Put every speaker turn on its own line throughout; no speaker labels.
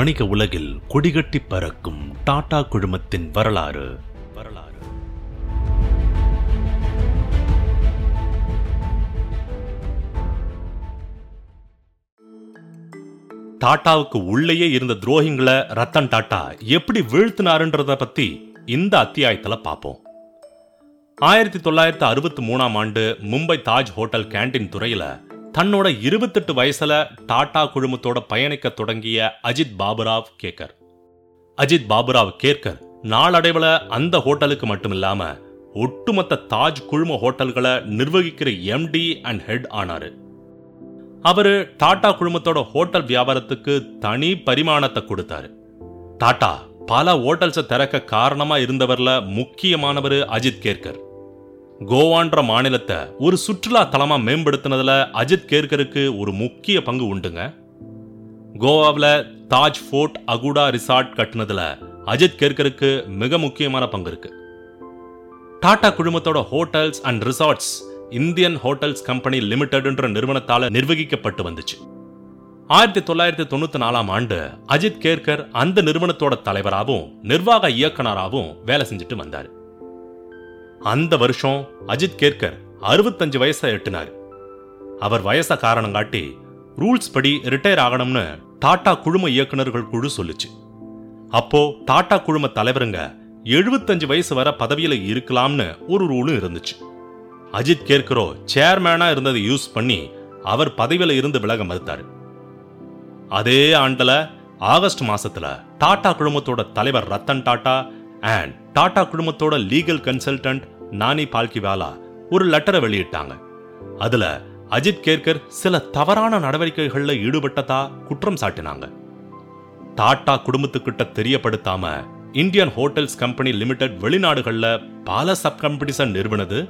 வணிக உலகில் கொடிகட்டி பறக்கும் டாடா குழுமத்தின் வரலாறு. வரலாறு டாட்டாவுக்கு உள்ளேயே இருந்த துரோகிங்களை ரத்தன் டாட்டா எப்படி வீழ்த்தினாருன்றத பத்தி இந்த அத்தியாயத்தில் பார்ப்போம் ஆயிரத்தி தொள்ளாயிரத்தி அறுபத்தி மூணாம் ஆண்டு மும்பை தாஜ் ஹோட்டல் கேண்டீன் துறையில தன்னோட இருபத்தெட்டு வயசுல டாடா குழுமத்தோட பயணிக்க தொடங்கிய அஜித் பாபுராவ் கேக்கர். அஜித் பாபுராவ் கேர்கர் நாளடைவுல அந்த ஹோட்டலுக்கு மட்டும் இல்லாம ஒட்டுமொத்த தாஜ் குழும ஹோட்டல்களை நிர்வகிக்கிற எம்டி அண்ட் ஹெட் ஆனாரு. அவரு டாடா குழுமத்தோட ஹோட்டல் வியாபாரத்துக்கு தனி பரிமாணத்தை கொடுத்தாரு. டாடா பல ஹோட்டல்ஸை திறக்க காரணமா இருந்தவர்ல முக்கியமானவர் அஜித் கேர்கர் கோவான்ற மாநிலத்தை ஒரு சுற்றுலா தலமாக மேம்படுத்தினதில் அஜித் கேர்கருக்கு ஒரு முக்கிய பங்கு உண்டுங்க. கோவாவில் தாஜ் ஃபோர்ட் அகுடா ரிசார்ட் கட்டினதுல அஜித் கேர்கருக்கு மிக முக்கியமான பங்கு இருக்கு. Tata குழுமத்தோட hotels and resorts Indian hotels company லிமிடெட்ன்ற நிறுவனத்தால் நிர்வகிக்கப்பட்டு வந்துச்சு. ஆயிரத்தி தொள்ளாயிரத்தி தொண்ணூற்றி நாலாம் ஆண்டு அஜித் கேர்கர் அந்த நிறுவனத்தோட தலைவராகவும் நிர்வாக இயக்குனராகவும் வேலை செஞ்சுட்டு வந்தார். அந்த வருஷம் அஜித் கேர்கர் அறுபத்தஞ்சு வயசை எட்டினார். அவர் வயசை காரணம் காட்டி ரூல்ஸ் படி ரிட்டையர் ஆகணும்னு டாடா குழும இயக்குனர்கள் குழு சொல்லுச்சு. அப்போ டாடா குழும தலைவருங்க எழுபத்தஞ்சு வயசு வரை பதவியில இருக்கலாம்னு ஒரு ரூலும் இருந்துச்சு. அஜித் கேர்கரோ சேர்மேனா இருந்ததை யூஸ் பண்ணி அவர் பதவியில இருந்து விலக மறுத்தாரு. அதே ஆண்டுல ஆகஸ்ட் மாசத்துல டாடா குழுமத்தோட தலைவர் ரத்தன் டாடா அண்ட் டாடா குழுமத்தோட லீகல் கன்சல்டன்ட் நானி பால்கிவாலா ஒரு லெட்டரை வெளியிட்டாங்க. அதுல அஜித் கேர்கர் சில தவறான நடவடிக்கைகளில் ஈடுபட்டதா குற்றம் சாட்டினாங்க. டாடா குடும்பத்துக்கிட்ட தெரியப்படுத்தாம இந்தியன் ஹோட்டல்ஸ் கம்பெனி லிமிடெட் வெளிநாடுகள்ல பல சப் கம்பெனிஸை நிறுவனது.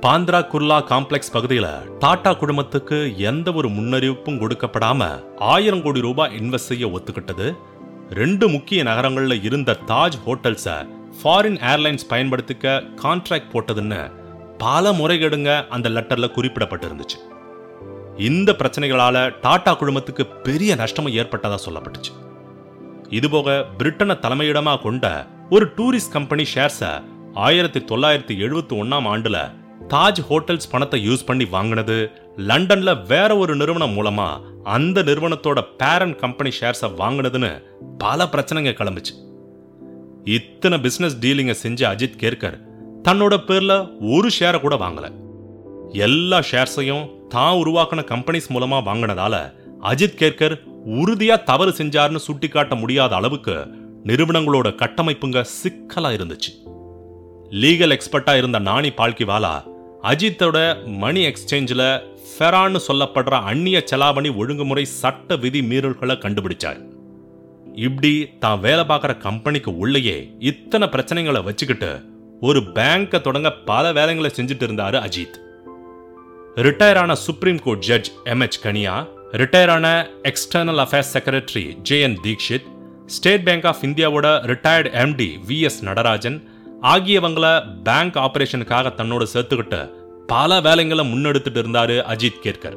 பாந்திரா குர்லா காம்ப்ளெக்ஸ் பகுதியில டாடா குழுமத்துக்கு எந்த ஒரு முன்னறிவிப்பும் கொடுக்கப்படாம ஆயிரம் கோடி ரூபாய் இன்வெஸ்ட் செய்ய ஒத்துக்கிட்டது. ரெண்டு முக்கிய நகரங்களில் இருந்த தாஜ் ஹோட்டல்ஸை ஃபாரின் ஏர்லைன்ஸ் பயன்படுத்திக்க கான்ட்ராக்ட் போட்டதுன்னு பல முறைகேடுங்க அந்த லெட்டரில் குறிப்பிடப்பட்டிருந்துச்சு. இந்த பிரச்சனைகளால் டாடா குழுமத்துக்கு பெரிய நஷ்டமும் ஏற்பட்டதாக சொல்லப்பட்டுச்சு. இதுபோக பிரிட்டனை தலைமையிடமாக கொண்ட ஒரு டூரிஸ்ட் கம்பெனி ஷேர்ஸை ஆயிரத்தி தொள்ளாயிரத்தி எழுபத்தி ஒன்றாம் ஆண்டுல தாஜ் ஹோட்டல்ஸ் பணத்தை யூஸ் பண்ணி வாங்கினது லண்டன்ல வேற ஒரு நிறுவனம் மூலமா அந்த நிறுவனத்தோட பேரண்ட் கம்பெனி ஷேர்ஸை வாங்கினதுன்னு பல பிரச்சனைங்க கிளம்புச்சு. இத்தனை பிசினஸ் டீலிங்க செஞ்ச அஜித் கேர்கர் தன்னோட பேர்ல ஒரு ஷேரை கூட வாங்கல. எல்லா ஷேர்ஸையும் தான் உருவாக்கின கம்பெனிஸ் மூலமா வாங்கினதால அஜித் கேர்கர் உறுதியா தவறு செஞ்சாருன்னு சுட்டிக்காட்ட முடியாத அளவுக்கு நிறுவனங்களோட கட்டமைப்புங்க சிக்கலா இருந்துச்சு. லீகல் எக்ஸ்பர்ட்டா இருந்த நாணி பால்கிவாலா அஜித்தோட மணி எக்ஸ்சேஞ்சில் ஃபெரான்னு சொல்லப்படுற அந்நிய செலாவணி ஒழுங்குமுறை சட்ட விதி மீறல்களை கண்டுபிடிச்சார். இப்படி தான் வேலை பார்க்குற கம்பெனிக்கு உள்ளேயே இத்தனை பிரச்சனைகளை வச்சுக்கிட்டு ஒரு பேங்கை தொடங்க பல வேலைகளை செஞ்சுட்டு இருந்தாரு அஜித். ரிட்டையர் ஆன supreme court judge M H Kania retire ஆன external affairs secretary J N Dikshit state bank of இந்தியாவோட retired MD V S Natarajan ஆகியவங்களை bank ஆபரேஷனுக்காக தன்னோட சேர்த்துக்கிட்டு பல வேலைங்களை முன்னெடுத்துட்டு இருந்தாரு அஜித் கேர்கர்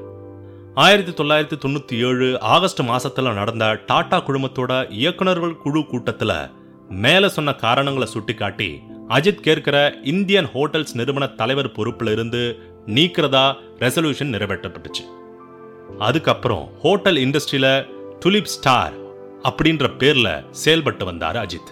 ஆயிரத்தி தொள்ளாயிரத்தி தொண்ணூத்தி ஏழு ஆகஸ்ட் மாசத்துல நடந்த டாடா குழுமத்தோட இயக்குனர்கள் குழு கூட்டத்துல மேல சொன்ன காரணங்களை சுட்டிக்காட்டி அஜித் கேர்கர இந்தியன் ஹோட்டல்ஸ் நிறுவன தலைவர் பொறுப்புல இருந்து நீக்கிறதா ரெசல்யூஷன் நிறைவேற்றப்பட்டுச்சு. அதுக்கப்புறம் ஹோட்டல் இண்டஸ்ட்ரியில துலிப் ஸ்டார் அப்படின்ற பேர்ல செயல்பட்டு வந்தார் அஜித்.